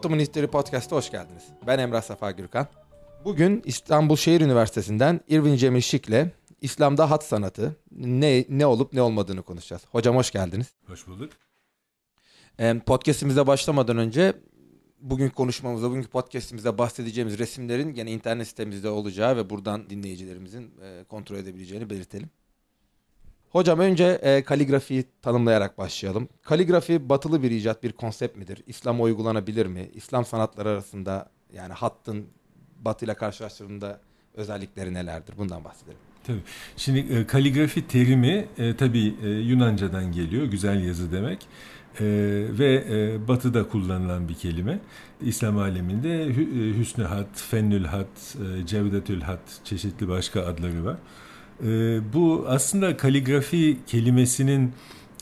Tottenham'ın History Podcast'a hoş geldiniz. Ben Emrah Safa Gürkan. Bugün İstanbul Şehir Üniversitesi'nden Irvin Cemil Şik'le İslam'da hat sanatı ne ne olup ne olmadığını konuşacağız. Hocam hoş geldiniz. Hoş bulduk. Podcast'imize başlamadan önce bugün konuşmamızda, bugünkü podcast'imizde bahsedeceğimiz resimlerin gene internet sitemizde olacağı ve buradan dinleyicilerimizin e, kontrol edebileceğini belirtelim. Hocam önce e, kaligrafiyi tanımlayarak başlayalım. Kaligrafi batılı bir icat, bir konsept midir? İslam'a uygulanabilir mi? İslam sanatları arasında yani hattın batıyla karşılaştırdığında özellikleri nelerdir? Bundan bahsedelim. Tabii. Şimdi e, kaligrafi terimi e, tabii e, Yunanca'dan geliyor. Güzel yazı demek. E, ve e, batıda kullanılan bir kelime. İslam aleminde hü, e, hüsnü hat, fennül hat, e, cevdetül hat çeşitli başka adları var. E, bu aslında kaligrafi kelimesinin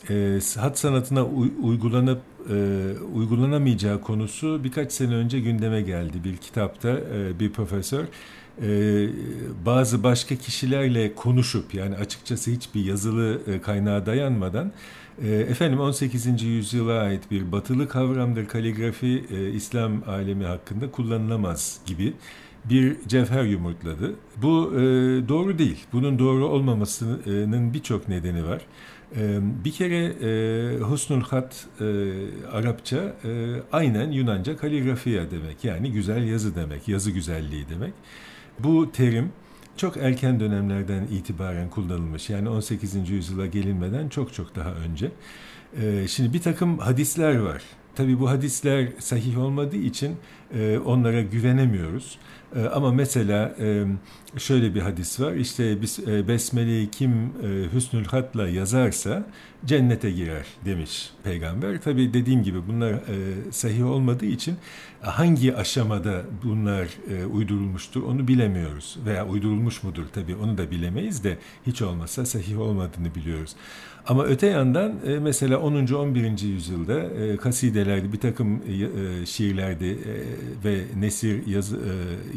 e, hat sanatına uy, uygulanıp e, uygulanamayacağı konusu birkaç sene önce gündeme geldi. Bir kitapta e, bir profesör e, bazı başka kişilerle konuşup yani açıkçası hiçbir yazılı e, kaynağa dayanmadan e, efendim 18. yüzyıla ait bir batılı kavramdır kaligrafi e, İslam alemi hakkında kullanılamaz gibi bir cevher yumurtladı. Bu e, doğru değil. Bunun doğru olmamasının birçok nedeni var. E, bir kere e, husnul hat e, Arapça e, aynen Yunanca kaligrafiya demek. Yani güzel yazı demek, yazı güzelliği demek. Bu terim çok erken dönemlerden itibaren kullanılmış. Yani 18. yüzyıla gelinmeden çok çok daha önce. E, şimdi bir takım hadisler var. Tabi bu hadisler sahih olmadığı için e, onlara güvenemiyoruz. E, ama mesela şöyle bir hadis var. İşte biz e, Besmele'yi kim e, hüsnül hatla yazarsa cennete girer demiş peygamber. Tabi dediğim gibi bunlar e, sahih olmadığı için hangi aşamada bunlar uydurulmuştur onu bilemiyoruz. Veya uydurulmuş mudur tabi onu da bilemeyiz de hiç olmazsa sahih olmadığını biliyoruz. Ama öte yandan mesela 10. 11. yüzyılda kasidelerde bir takım şiirlerde ve nesir yazı,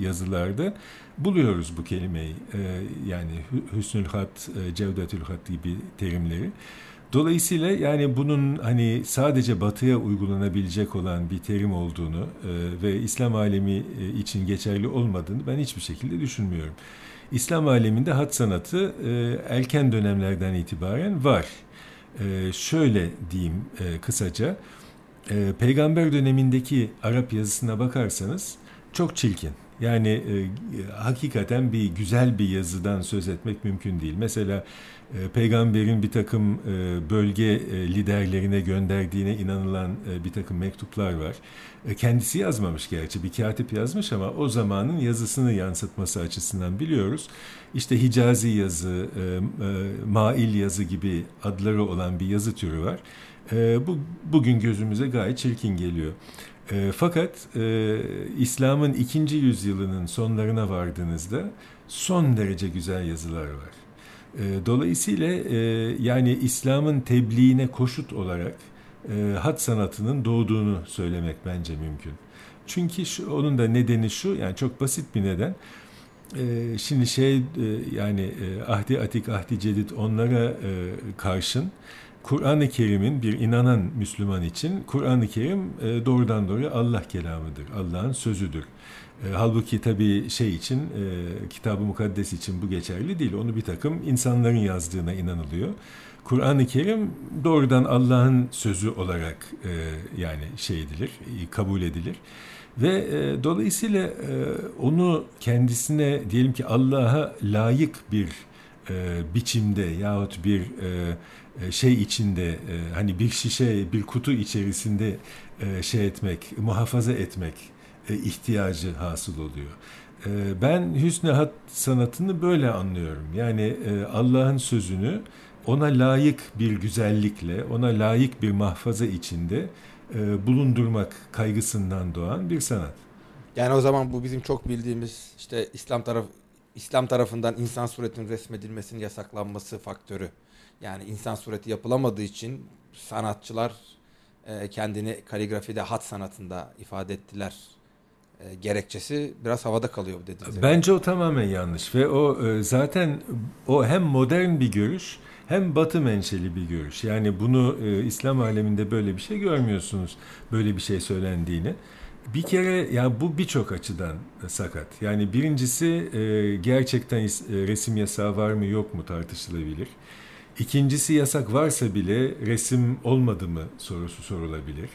yazılarda buluyoruz bu kelimeyi. Yani hüsnül hat, cevdetül hat gibi terimleri. Dolayısıyla yani bunun hani sadece batıya uygulanabilecek olan bir terim olduğunu ve İslam alemi için geçerli olmadığını ben hiçbir şekilde düşünmüyorum. İslam aleminde hat sanatı e, erken dönemlerden itibaren var. E, şöyle diyeyim e, kısaca, e, peygamber dönemindeki Arap yazısına bakarsanız çok çirkin. Yani e, hakikaten bir güzel bir yazıdan söz etmek mümkün değil. Mesela e, peygamberin bir takım e, bölge e, liderlerine gönderdiğine inanılan e, bir takım mektuplar var. E, kendisi yazmamış gerçi bir katip yazmış ama o zamanın yazısını yansıtması açısından biliyoruz. İşte Hicazi yazı, e, e, Mail yazı gibi adları olan bir yazı türü var. E, bu bugün gözümüze gayet çirkin geliyor. E, fakat e, İslam'ın ikinci yüzyılının sonlarına vardığınızda son derece güzel yazılar var. E, dolayısıyla e, yani İslam'ın tebliğine koşut olarak e, hat sanatının doğduğunu söylemek bence mümkün. Çünkü şu, onun da nedeni şu yani çok basit bir neden. E, şimdi şey e, yani e, ahdi atik ahdi cedid onlara e, karşın Kur'an-ı Kerim'in bir inanan Müslüman için Kur'an-ı Kerim e, doğrudan doğruya Allah kelamıdır. Allah'ın sözüdür. E, halbuki tabii şey için e, Kitab-ı Mukaddes için bu geçerli değil. Onu bir takım insanların yazdığına inanılıyor. Kur'an-ı Kerim doğrudan Allah'ın sözü olarak e, yani şey edilir, kabul edilir. Ve dolayısıyla onu kendisine diyelim ki Allah'a layık bir e, biçimde yahut bir şey içinde e, hani bir şişe bir kutu içerisinde e, şey etmek muhafaza etmek ihtiyacı hasıl oluyor. Ben hüsnü hat sanatını böyle anlıyorum. Yani Allah'ın sözünü ona layık bir güzellikle, ona layık bir mahfaza içinde bulundurmak kaygısından doğan bir sanat. Yani o zaman bu bizim çok bildiğimiz işte İslam taraf İslam tarafından insan suretinin resmedilmesinin yasaklanması faktörü yani insan sureti yapılamadığı için sanatçılar e, kendini kaligrafide hat sanatında ifade ettiler e, gerekçesi biraz havada kalıyor dediğiniz Bence o tamamen yanlış ve o e, zaten o hem modern bir görüş hem batı menşeli bir görüş. Yani bunu e, İslam aleminde böyle bir şey görmüyorsunuz. Böyle bir şey söylendiğini. Bir kere ya bu birçok açıdan sakat. Yani birincisi e, gerçekten e, resim yasağı var mı yok mu tartışılabilir. İkincisi yasak varsa bile resim olmadı mı sorusu sorulabilir.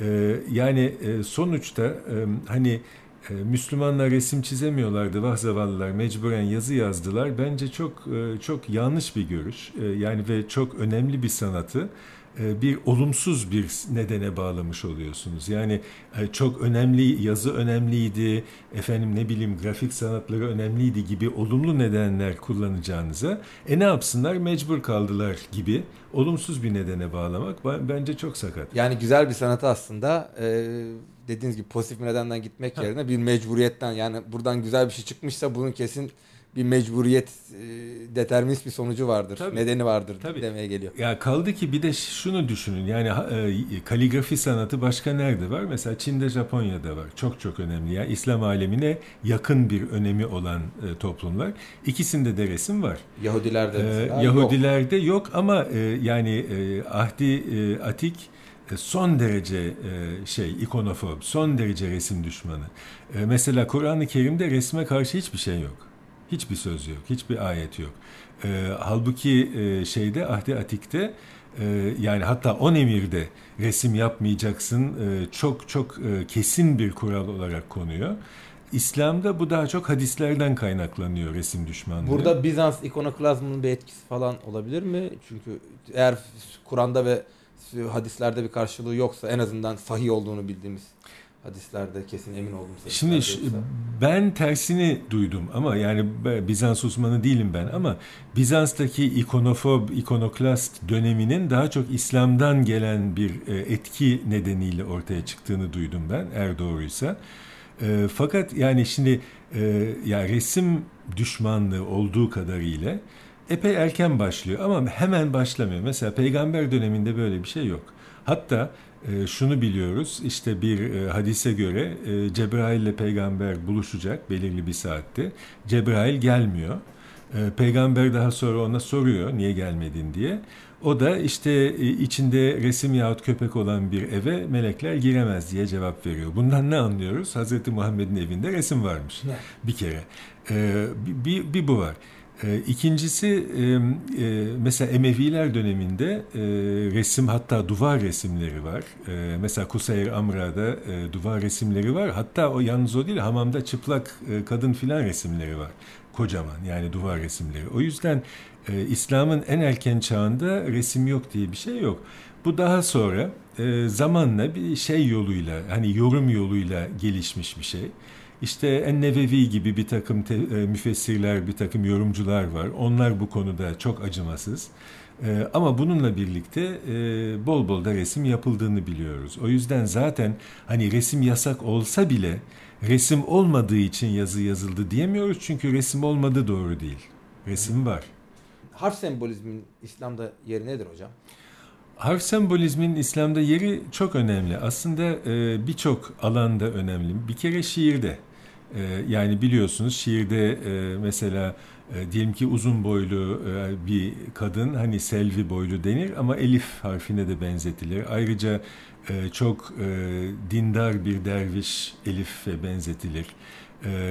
E, yani sonuçta hani Müslümanlar resim çizemiyorlardı, vah zavallılar mecburen yazı yazdılar. Bence çok çok yanlış bir görüş. Yani ve çok önemli bir sanatı e, bir olumsuz bir nedene bağlamış oluyorsunuz. Yani e, çok önemli yazı önemliydi, efendim ne bileyim grafik sanatları önemliydi gibi olumlu nedenler kullanacağınıza e ne yapsınlar mecbur kaldılar gibi olumsuz bir nedene bağlamak bence çok sakat. Yani güzel bir sanatı aslında e, dediğiniz gibi pozitif bir nedenden gitmek ha. yerine bir mecburiyetten yani buradan güzel bir şey çıkmışsa bunun kesin bir mecburiyet e, determinist bir sonucu vardır. Tabii. Nedeni vardır Tabii. demeye geliyor. Ya kaldı ki bir de şunu düşünün. Yani e, kaligrafi sanatı başka nerede var? Mesela Çin'de, Japonya'da var. Çok çok önemli. Ya İslam alemine yakın bir önemi olan e, toplumlar. İkisinde de resim var. Yahudilerde e, mesela e, Yahudilerde yok, yok ama e, yani e, Ahdi e, Atik son derece şey ikonofob, son derece resim düşmanı. Mesela Kur'an-ı Kerim'de resme karşı hiçbir şey yok. Hiçbir söz yok, hiçbir ayet yok. E, halbuki e, şeyde Ahdi Atik'te e, yani hatta on emirde resim yapmayacaksın e, çok çok e, kesin bir kural olarak konuyor. İslam'da bu daha çok hadislerden kaynaklanıyor resim düşmanlığı. Burada Bizans ikonoklazmının bir etkisi falan olabilir mi? Çünkü eğer Kur'an'da ve hadislerde bir karşılığı yoksa en azından sahih olduğunu bildiğimiz hadislerde kesin emin oldum. Şimdi ben tersini duydum ama yani Bizans uzmanı değilim ben ama Bizans'taki ikonofob, ikonoklast döneminin daha çok İslam'dan gelen bir e, etki nedeniyle ortaya çıktığını duydum ben eğer doğruysa. E, fakat yani şimdi e, ya resim düşmanlığı olduğu kadarıyla epey erken başlıyor ama hemen başlamıyor. Mesela peygamber döneminde böyle bir şey yok. Hatta e, şunu biliyoruz işte bir e, hadise göre e, Cebrail ile peygamber buluşacak belirli bir saatte. Cebrail gelmiyor. E, peygamber daha sonra ona soruyor niye gelmedin diye. O da işte e, içinde resim yahut köpek olan bir eve melekler giremez diye cevap veriyor. Bundan ne anlıyoruz? Hazreti Muhammed'in evinde resim varmış bir kere. E, bir, bir, bir bu var. E, ikincisi e, mesela Emeviler döneminde e, resim hatta duvar resimleri var. E, mesela Kuseyr Amra'da duvar resimleri var. Hatta o yalnız o değil hamamda çıplak kadın filan resimleri var. Kocaman yani duvar resimleri. O yüzden İslam'ın en erken çağında resim yok diye bir şey yok. Bu daha sonra zamanla bir şey yoluyla hani yorum yoluyla gelişmiş bir şey. İşte Ennevevi gibi bir takım te, e, müfessirler, bir takım yorumcular var. Onlar bu konuda çok acımasız. E, ama bununla birlikte e, bol bol da resim yapıldığını biliyoruz. O yüzden zaten hani resim yasak olsa bile resim olmadığı için yazı yazıldı diyemiyoruz. Çünkü resim olmadı doğru değil. Resim var. Harf sembolizmin İslam'da yeri nedir hocam? Harf sembolizmin İslam'da yeri çok önemli. Aslında e, birçok alanda önemli. Bir kere şiirde. Ee, yani biliyorsunuz şiirde e, mesela e, diyelim ki uzun boylu e, bir kadın hani Selvi boylu denir ama elif harfine de benzetilir. Ayrıca çok dindar bir derviş elife benzetilir.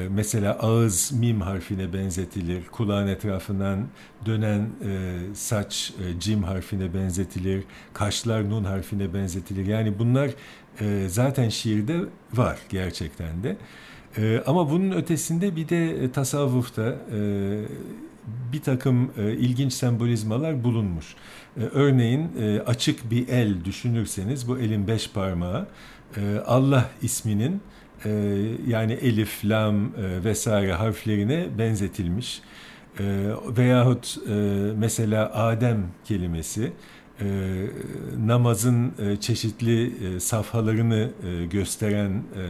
mesela ağız mim harfine benzetilir. Kulağın etrafından dönen saç cim harfine benzetilir. Kaşlar nun harfine benzetilir. Yani bunlar zaten şiirde var gerçekten de. E, ama bunun ötesinde bir de e, tasavvufta e, bir takım e, ilginç sembolizmalar bulunmuş. E, örneğin e, açık bir el düşünürseniz bu elin beş parmağı e, Allah isminin e, yani elif, lam e, vesaire harflerine benzetilmiş. E, veyahut e, mesela Adem kelimesi e, namazın e, çeşitli e, safhalarını e, gösteren e,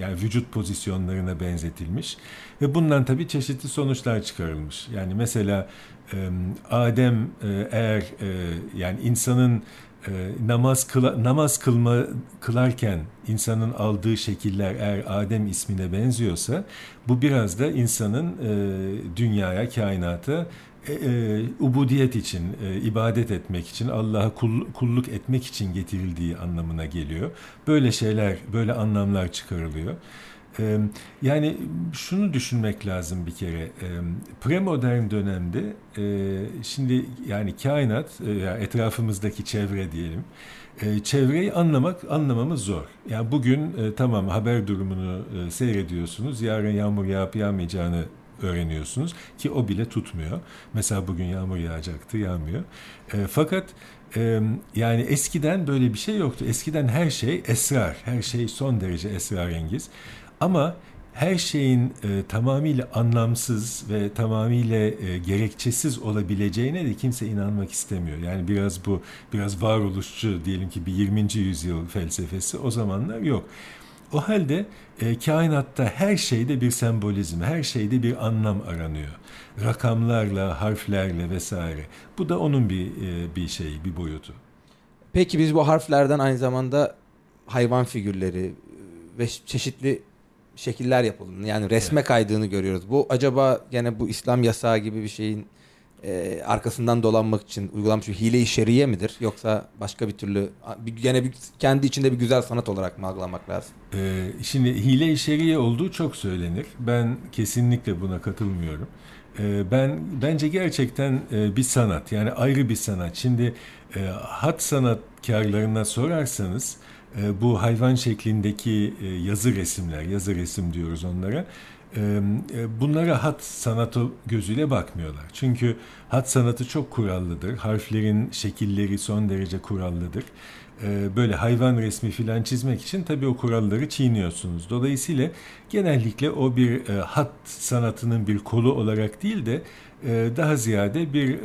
yani vücut pozisyonlarına benzetilmiş ve bundan tabii çeşitli sonuçlar çıkarılmış. Yani mesela e, Adem e, eğer e, yani insanın e, namaz kıla, namaz kılma kılarken insanın aldığı şekiller eğer Adem ismine benziyorsa bu biraz da insanın e, dünyaya, kainata e, e, ubudiyet için, e, ibadet etmek için, Allah'a kul, kulluk etmek için getirildiği anlamına geliyor. Böyle şeyler, böyle anlamlar çıkarılıyor. E, yani şunu düşünmek lazım bir kere. E, premodern dönemde e, şimdi yani kainat, e, etrafımızdaki çevre diyelim, e, çevreyi anlamak, anlamamız zor. Yani bugün e, tamam haber durumunu e, seyrediyorsunuz, yarın yağmur yağıp yağmayacağını öğreniyorsunuz ki o bile tutmuyor. Mesela bugün yağmur yağacaktı, yağmıyor. E, fakat e, yani eskiden böyle bir şey yoktu. Eskiden her şey esrar, her şey son derece esrarengiz. Ama her şeyin e, tamamıyla anlamsız ve tamamıyla e, gerekçesiz olabileceğine de kimse inanmak istemiyor. Yani biraz bu biraz varoluşçu diyelim ki bir 20. yüzyıl felsefesi o zamanlar yok. O halde e, kainatta her şeyde bir sembolizm, her şeyde bir anlam aranıyor. Rakamlarla, harflerle vesaire. Bu da onun bir e, bir şeyi, bir boyutu. Peki biz bu harflerden aynı zamanda hayvan figürleri ve çeşitli şekiller yapıldığını yani resme evet. kaydığını görüyoruz. Bu acaba gene bu İslam yasağı gibi bir şeyin e, arkasından dolanmak için uygulanmış bir hile-i şeriye midir? Yoksa başka bir türlü bir, gene bir, kendi içinde bir güzel sanat olarak mı algılamak lazım? Ee, şimdi hile-i şeriye olduğu çok söylenir. Ben kesinlikle buna katılmıyorum. Ee, ben bence gerçekten e, bir sanat yani ayrı bir sanat. Şimdi e, hat sanatkarlarına sorarsanız e, bu hayvan şeklindeki e, yazı resimler, yazı resim diyoruz onlara. E, bunlara hat sanatı gözüyle bakmıyorlar. Çünkü hat sanatı çok kurallıdır. Harflerin şekilleri son derece kurallıdır. Böyle hayvan resmi filan çizmek için tabii o kuralları çiğniyorsunuz. Dolayısıyla genellikle o bir hat sanatının bir kolu olarak değil de daha ziyade bir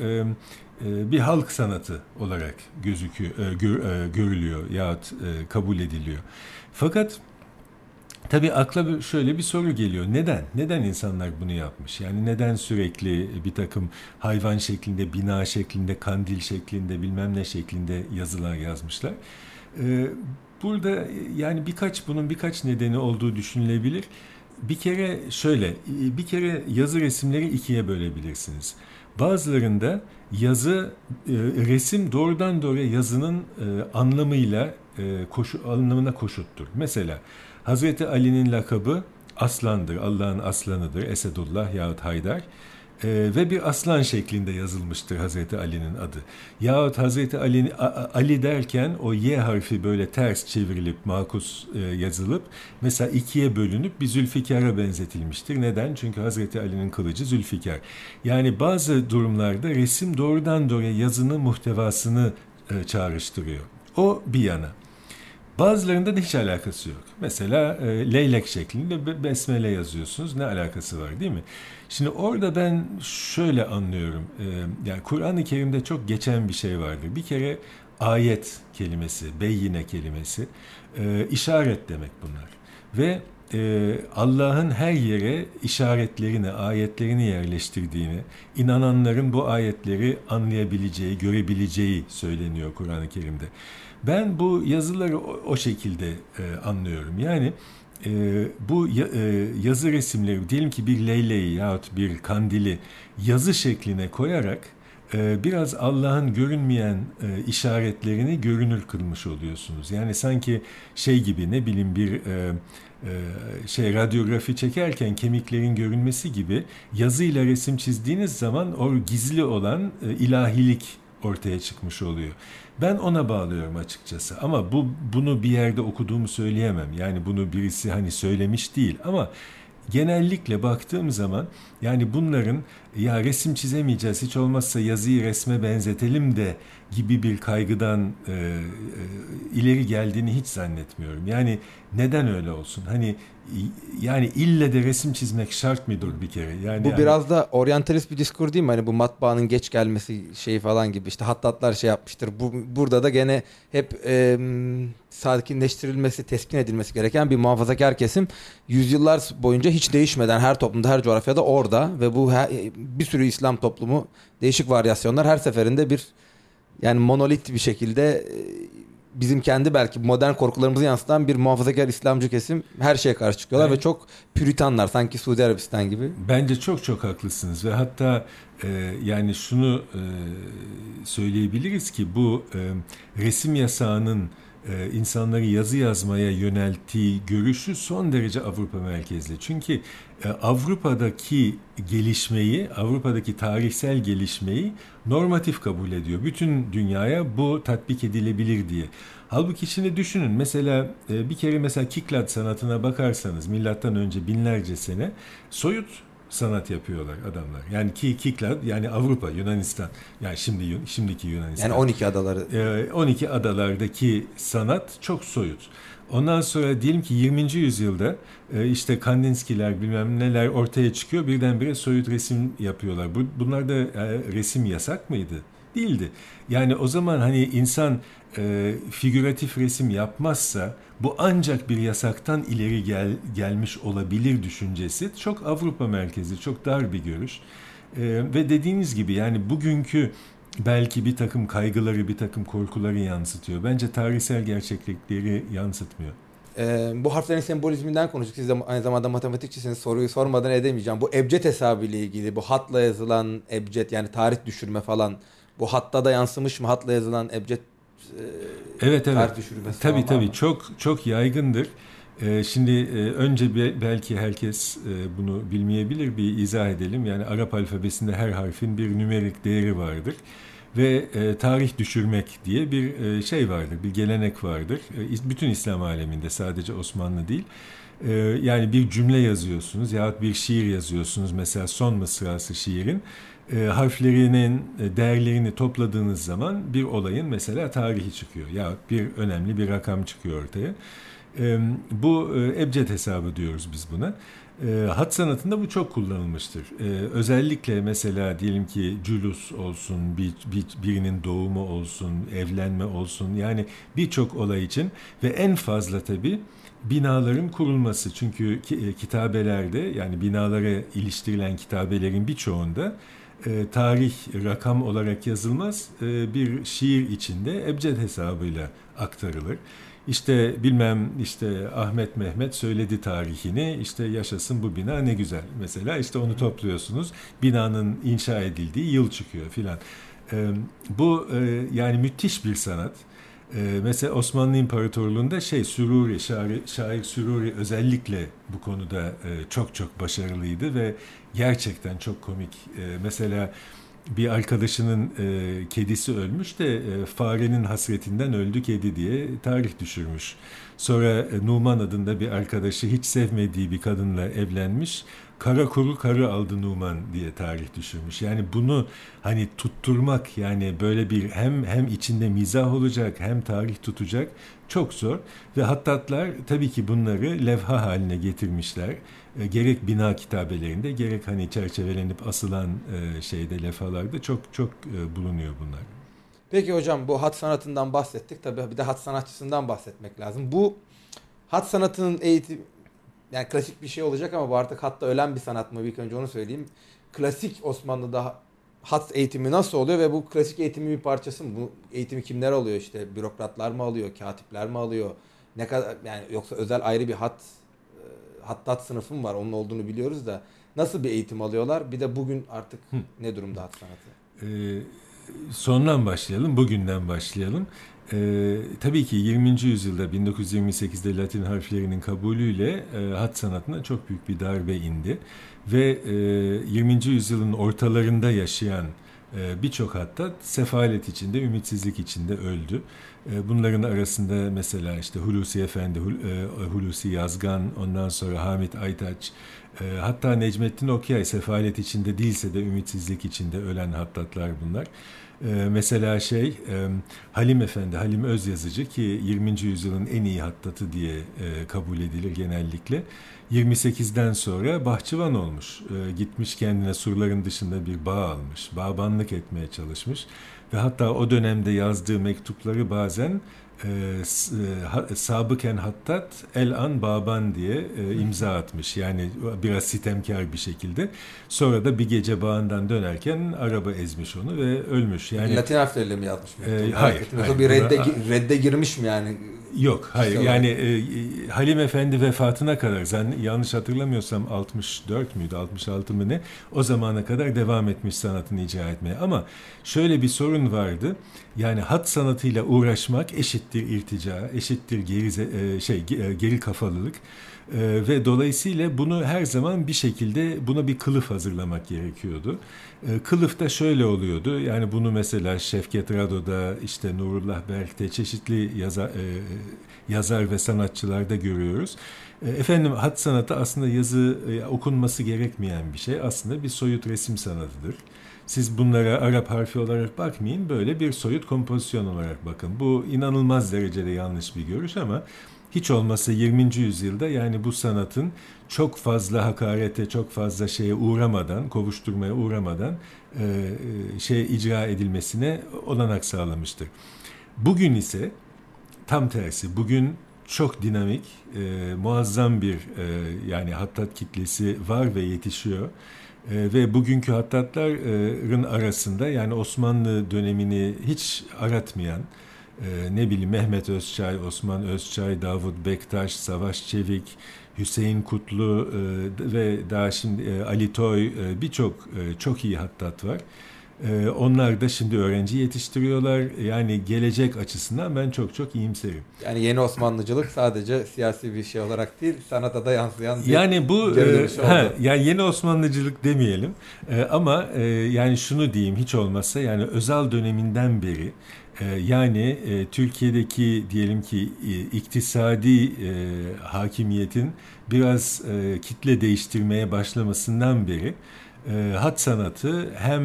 bir halk sanatı olarak gözüküyor, gör, görülüyor yahut kabul ediliyor. Fakat tabii akla şöyle bir soru geliyor. Neden? Neden insanlar bunu yapmış? Yani neden sürekli bir takım hayvan şeklinde, bina şeklinde, kandil şeklinde, bilmem ne şeklinde yazılar yazmışlar? Burada yani birkaç bunun birkaç nedeni olduğu düşünülebilir. Bir kere şöyle, bir kere yazı resimleri ikiye bölebilirsiniz. Bazılarında yazı, e, resim doğrudan doğruya yazının e, anlamıyla e, koşu, anlamına koşuttur. Mesela Hazreti Ali'nin lakabı aslandır, Allah'ın aslanıdır, Esedullah yahut Haydar. E, ve bir aslan şeklinde yazılmıştır Hazreti Ali'nin adı. Yahut Hazreti Ali, Ali derken o Y harfi böyle ters çevrilip makus e, yazılıp mesela ikiye bölünüp bir Zülfikar'a benzetilmiştir. Neden? Çünkü Hazreti Ali'nin kılıcı Zülfikar. Yani bazı durumlarda resim doğrudan doğruya yazının muhtevasını e, çağrıştırıyor. O bir yana. Bazılarında da hiç alakası yok. Mesela e, leylek şeklinde besmele yazıyorsunuz. Ne alakası var değil mi? Şimdi orada ben şöyle anlıyorum. E, yani Kur'an-ı Kerim'de çok geçen bir şey vardır. Bir kere ayet kelimesi, beyyine kelimesi e, işaret demek bunlar. Ve e, Allah'ın her yere işaretlerini, ayetlerini yerleştirdiğini, inananların bu ayetleri anlayabileceği, görebileceği söyleniyor Kur'an-ı Kerim'de. Ben bu yazıları o, o şekilde e, anlıyorum. Yani e, bu ya, e, yazı resimleri diyelim ki bir leyleği yahut bir kandili yazı şekline koyarak e, biraz Allah'ın görünmeyen e, işaretlerini görünür kılmış oluyorsunuz. Yani sanki şey gibi ne bileyim bir e, şey radyografi çekerken kemiklerin görünmesi gibi yazıyla resim çizdiğiniz zaman o gizli olan e, ilahilik ortaya çıkmış oluyor. Ben ona bağlıyorum açıkçası. Ama bu bunu bir yerde okuduğumu söyleyemem. Yani bunu birisi hani söylemiş değil ama genellikle baktığım zaman yani bunların ya resim çizemeyeceğiz hiç olmazsa yazıyı resme benzetelim de gibi bir kaygıdan e, e, ileri geldiğini hiç zannetmiyorum. Yani neden öyle olsun? Hani yani ille de resim çizmek şart mıdır bir kere? Yani bu yani... biraz da oryantalist bir diskur değil mi? Hani bu matbaanın geç gelmesi şeyi falan gibi işte hattatlar şey yapmıştır. Bu burada da gene hep e, sakinleştirilmesi, teskin edilmesi gereken bir muhafazakar kesim yüzyıllar boyunca hiç değişmeden her toplumda, her coğrafyada orada ve bu her, bir sürü İslam toplumu değişik varyasyonlar her seferinde bir yani monolit bir şekilde bizim kendi belki modern korkularımızı yansıtan bir muhafazakar İslamcı kesim her şeye karşı çıkıyorlar Evet. ve çok püritanlar sanki Suudi Arabistan gibi. Bence çok çok haklısınız ve hatta e, yani şunu e, söyleyebiliriz ki bu e, resim yasağının e, insanları yazı yazmaya yönelttiği görüşü son derece Avrupa merkezli. Çünkü e, Avrupa'daki gelişmeyi, Avrupa'daki tarihsel gelişmeyi normatif kabul ediyor. Bütün dünyaya bu tatbik edilebilir diye. Halbuki şimdi düşünün mesela e, bir kere mesela Kiklat sanatına bakarsanız milattan önce binlerce sene soyut sanat yapıyorlar adamlar. Yani ki Kiklat yani Avrupa, Yunanistan. Yani şimdi şimdiki Yunanistan. Yani 12 adaları. Ee, 12 adalardaki sanat çok soyut. Ondan sonra diyelim ki 20. yüzyılda e, işte Kandinskiler bilmem neler ortaya çıkıyor. Birdenbire soyut resim yapıyorlar. Bu, bunlar da e, resim yasak mıydı? Değildi. Yani o zaman hani insan e, figüratif resim yapmazsa bu ancak bir yasaktan ileri gel, gelmiş olabilir düşüncesi çok Avrupa merkezi, çok dar bir görüş. E, ve dediğiniz gibi yani bugünkü belki bir takım kaygıları, bir takım korkuları yansıtıyor. Bence tarihsel gerçeklikleri yansıtmıyor. Ee, bu harflerin sembolizminden konuştuk. Siz de aynı zamanda matematikçisiniz. Soruyu sormadan edemeyeceğim. Bu ebced hesabı ile ilgili bu hatla yazılan ebced yani tarih düşürme falan bu hatta da yansımış mı hatla yazılan ebced Evet evet. tarih düşürmesi Tabii falan tabii çok çok yaygındır. Ee, şimdi e, önce be- belki herkes e, bunu bilmeyebilir bir izah edelim. Yani Arap alfabesinde her harfin bir nümerik değeri vardır ve e, tarih düşürmek diye bir e, şey vardır, bir gelenek vardır. E, bütün İslam aleminde sadece Osmanlı değil. E, yani bir cümle yazıyorsunuz yahut bir şiir yazıyorsunuz. Mesela son mısrası şiirin e, harflerinin e, değerlerini topladığınız zaman bir olayın mesela tarihi çıkıyor yahut bir önemli bir rakam çıkıyor ortaya. E, bu e, ebced hesabı diyoruz biz buna. E, hat sanatında bu çok kullanılmıştır. E, özellikle mesela diyelim ki cülus olsun, bir, bir, birinin doğumu olsun, evlenme olsun yani birçok olay için ve en fazla tabii binaların kurulması. Çünkü ki- e, kitabelerde yani binalara iliştirilen kitabelerin birçoğunda e, tarih rakam olarak yazılmaz e, bir şiir içinde ebced hesabıyla aktarılır. İşte bilmem işte Ahmet Mehmet söyledi tarihini işte yaşasın bu bina ne güzel mesela işte onu topluyorsunuz binanın inşa edildiği yıl çıkıyor filan. E, bu e, yani müthiş bir sanat. E, mesela Osmanlı İmparatorluğu'nda şey Süruri, şair, şair Süruri özellikle bu konuda e, çok çok başarılıydı ve gerçekten çok komik. E, mesela bir arkadaşının e, kedisi ölmüş de e, farenin hasretinden öldü kedi diye tarih düşürmüş. Sonra e, Numan adında bir arkadaşı hiç sevmediği bir kadınla evlenmiş. Kara kuru karı aldı Numan diye tarih düşürmüş. Yani bunu hani tutturmak yani böyle bir hem hem içinde mizah olacak hem tarih tutacak çok zor ve hattatlar tabii ki bunları levha haline getirmişler. E, gerek bina kitabelerinde gerek hani çerçevelenip asılan e, şeyde levhalarda çok çok e, bulunuyor bunlar. Peki hocam bu hat sanatından bahsettik. Tabii bir de hat sanatçısından bahsetmek lazım. Bu hat sanatının eğitim yani klasik bir şey olacak ama bu artık hatta ölen bir sanat mı? İlk önce onu söyleyeyim. Klasik Osmanlı'da hat eğitimi nasıl oluyor ve bu klasik eğitimin bir parçası mı? Bu eğitimi kimler alıyor? İşte bürokratlar mı alıyor? Katipler mi alıyor? Ne kadar yani yoksa özel ayrı bir hat e, hattat sınıfı mı var? Onun olduğunu biliyoruz da nasıl bir eğitim alıyorlar? Bir de bugün artık Hı. ne durumda hat sanatı? Ee, sondan başlayalım, bugünden başlayalım. Ee, tabii ki 20. yüzyılda 1928'de Latin harflerinin kabulüyle e, hat sanatına çok büyük bir darbe indi. Ve e, 20. yüzyılın ortalarında yaşayan e, birçok hattat sefalet içinde, ümitsizlik içinde öldü. E, bunların arasında mesela işte Hulusi Efendi, Hul- e, Hulusi Yazgan, ondan sonra Hamit Aytaç, e, hatta Necmettin Okyay sefalet içinde değilse de ümitsizlik içinde ölen hattatlar bunlar. E, mesela şey Halim Efendi, Halim Özyazıcı ki 20. yüzyılın en iyi hattatı diye e, kabul edilir genellikle. 28'den sonra bahçıvan olmuş. E, gitmiş kendine surların dışında bir bağ almış. Bağbanlık etmeye çalışmış. Ve hatta o dönemde yazdığı mektupları bazen e, Sabıken Hattat El An Baban diye e, imza atmış. Yani biraz sitemkar bir şekilde. Sonra da bir gece bağından dönerken araba ezmiş onu ve ölmüş. Yani Latin harfleriyle mi yazmış? E, hayır. hayır bir redde, redde girmiş mi yani? Yok hayır. Yani e, Halim Efendi vefatına kadar ben yanlış hatırlamıyorsam 64 müydü 66 mı ne? O zamana kadar devam etmiş sanatını icra etmeye. Ama şöyle bir sorun vardı. Yani hat sanatıyla uğraşmak eşittir irtica eşittir geri e, şey e, geri kafalılık e, ve dolayısıyla bunu her zaman bir şekilde buna bir kılıf hazırlamak gerekiyordu. E, kılıf da şöyle oluyordu. Yani bunu mesela Şevket Rado'da işte Nurullah Berk'te çeşitli yazar, e, yazar ve sanatçılarda görüyoruz. E, efendim hat sanatı aslında yazı e, okunması gerekmeyen bir şey. Aslında bir soyut resim sanatıdır. Siz bunlara Arap harfi olarak bakmayın. Böyle bir soyut kompozisyon olarak bakın. Bu inanılmaz derecede yanlış bir görüş ama hiç olmasa 20. yüzyılda yani bu sanatın çok fazla hakarete, çok fazla şeye uğramadan, kovuşturmaya uğramadan e, e, şey icra edilmesine olanak sağlamıştır. Bugün ise tam tersi. Bugün çok dinamik, e, muazzam bir e, yani hattat kitlesi var ve yetişiyor. E, ve bugünkü hattatların arasında yani Osmanlı dönemini hiç aratmayan, e, ne bileyim Mehmet Özçay, Osman Özçay, Davut Bektaş, Savaş Çevik, Hüseyin Kutlu e, ve daha şimdi e, Ali Toy e, birçok e, çok iyi hattat var. E, onlar da şimdi öğrenci yetiştiriyorlar. Yani gelecek açısından ben çok çok iyimserim. Yani yeni Osmanlıcılık sadece siyasi bir şey olarak değil, sanata da yansıyan bir Yani bu e, ha, yani yeni Osmanlıcılık demeyelim. E, ama e, yani şunu diyeyim hiç olmazsa yani özel döneminden beri yani e, Türkiye'deki diyelim ki e, iktisadi e, hakimiyetin biraz kitle değiştirmeye başlamasından beri hat sanatı hem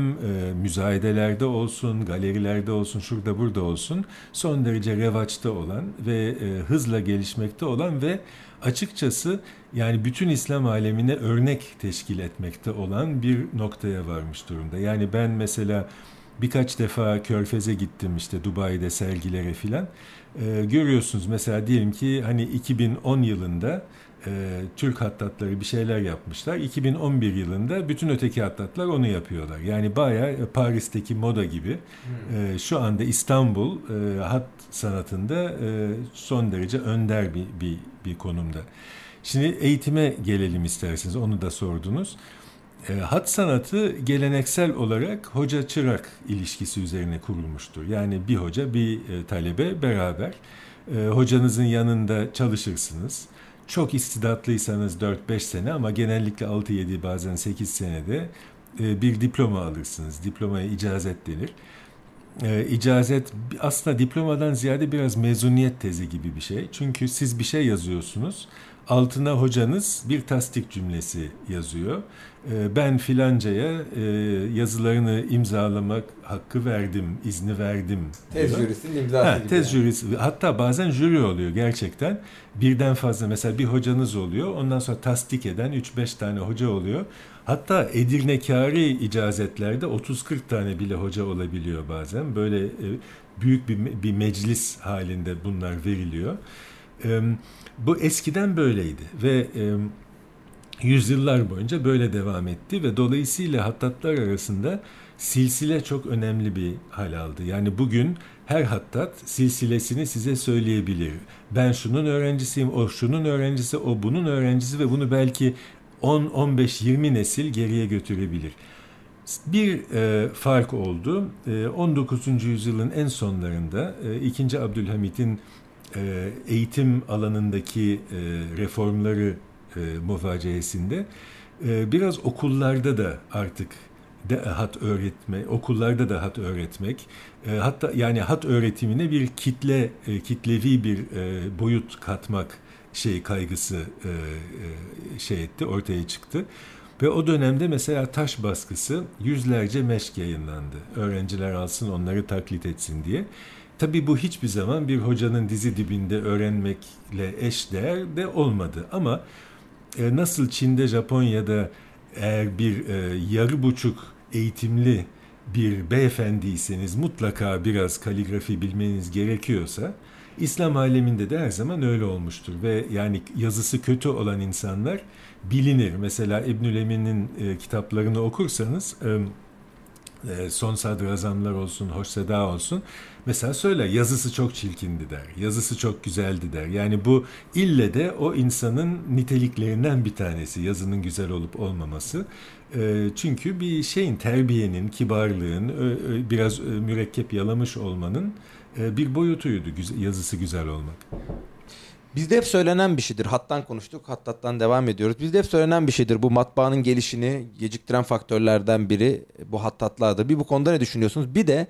müzayedelerde olsun, galerilerde olsun, şurada burada olsun son derece revaçta olan ve hızla gelişmekte olan ve açıkçası yani bütün İslam alemine örnek teşkil etmekte olan bir noktaya varmış durumda. Yani ben mesela Birkaç defa Körfez'e gittim işte Dubai'de sergilere filan. Ee, görüyorsunuz mesela diyelim ki hani 2010 yılında e, Türk hattatları bir şeyler yapmışlar. 2011 yılında bütün öteki hattatlar onu yapıyorlar. Yani bayağı e, Paris'teki moda gibi e, şu anda İstanbul e, hat sanatında e, son derece önder bir, bir, bir konumda. Şimdi eğitime gelelim isterseniz onu da sordunuz. E, hat sanatı geleneksel olarak hoca-çırak ilişkisi üzerine kurulmuştur. Yani bir hoca bir e, talebe beraber e, hocanızın yanında çalışırsınız. Çok istidatlıysanız 4-5 sene ama genellikle 6-7 bazen 8 senede e, bir diploma alırsınız. Diplomaya icazet denir. E, icazet aslında diplomadan ziyade biraz mezuniyet tezi gibi bir şey. Çünkü siz bir şey yazıyorsunuz altına hocanız bir tasdik cümlesi yazıyor. Ee, ben filancaya e, yazılarını imzalamak hakkı verdim, izni verdim. Tez jürisinin imzası ha, gibi. Tez yani. jürisi. Hatta bazen jüri oluyor gerçekten. Birden fazla mesela bir hocanız oluyor. Ondan sonra tasdik eden 3-5 tane hoca oluyor. Hatta Edirnekari icazetlerde 30-40 tane bile hoca olabiliyor bazen. Böyle e, büyük bir, bir meclis halinde bunlar veriliyor. Bu eskiden böyleydi ve yüzyıllar boyunca böyle devam etti ve dolayısıyla hattatlar arasında silsile çok önemli bir hal aldı. Yani bugün her hattat silsilesini size söyleyebilir. Ben şunun öğrencisiyim, o şunun öğrencisi, o bunun öğrencisi ve bunu belki 10, 15, 20 nesil geriye götürebilir. Bir e, fark oldu. E, 19. yüzyılın en sonlarında e, 2. Abdülhamit'in e, eğitim alanındaki e, reformları e, muvaciyesinde biraz okullarda da artık de hat öğretme, okullarda da hat öğretmek, hatta yani hat öğretimine bir kitle, kitlevi bir boyut katmak şey kaygısı şey etti, ortaya çıktı. Ve o dönemde mesela taş baskısı yüzlerce meşk yayınlandı. Öğrenciler alsın onları taklit etsin diye. Tabii bu hiçbir zaman bir hocanın dizi dibinde öğrenmekle eş değer de olmadı. Ama e, nasıl Çin'de, Japonya'da eğer bir e, yarı buçuk eğitimli bir beyefendiyseniz mutlaka biraz kaligrafi bilmeniz gerekiyorsa İslam aleminde de her zaman öyle olmuştur ve yani yazısı kötü olan insanlar bilinir. Mesela İbnül Emin'in e, kitaplarını okursanız e, e, Son Sadrazamlar olsun, Hoş Seda olsun. Mesela söyler yazısı çok çirkindi der, yazısı çok güzeldi der. Yani bu ille de o insanın niteliklerinden bir tanesi yazının güzel olup olmaması. E, çünkü bir şeyin terbiyenin, kibarlığın, biraz mürekkep yalamış olmanın bir boyutuydu yazısı güzel olmak. Bizde hep söylenen bir şeydir. Hattan konuştuk, hattattan devam ediyoruz. Bizde hep söylenen bir şeydir. Bu matbaanın gelişini geciktiren faktörlerden biri bu hattatlardır. Bir bu konuda ne düşünüyorsunuz? Bir de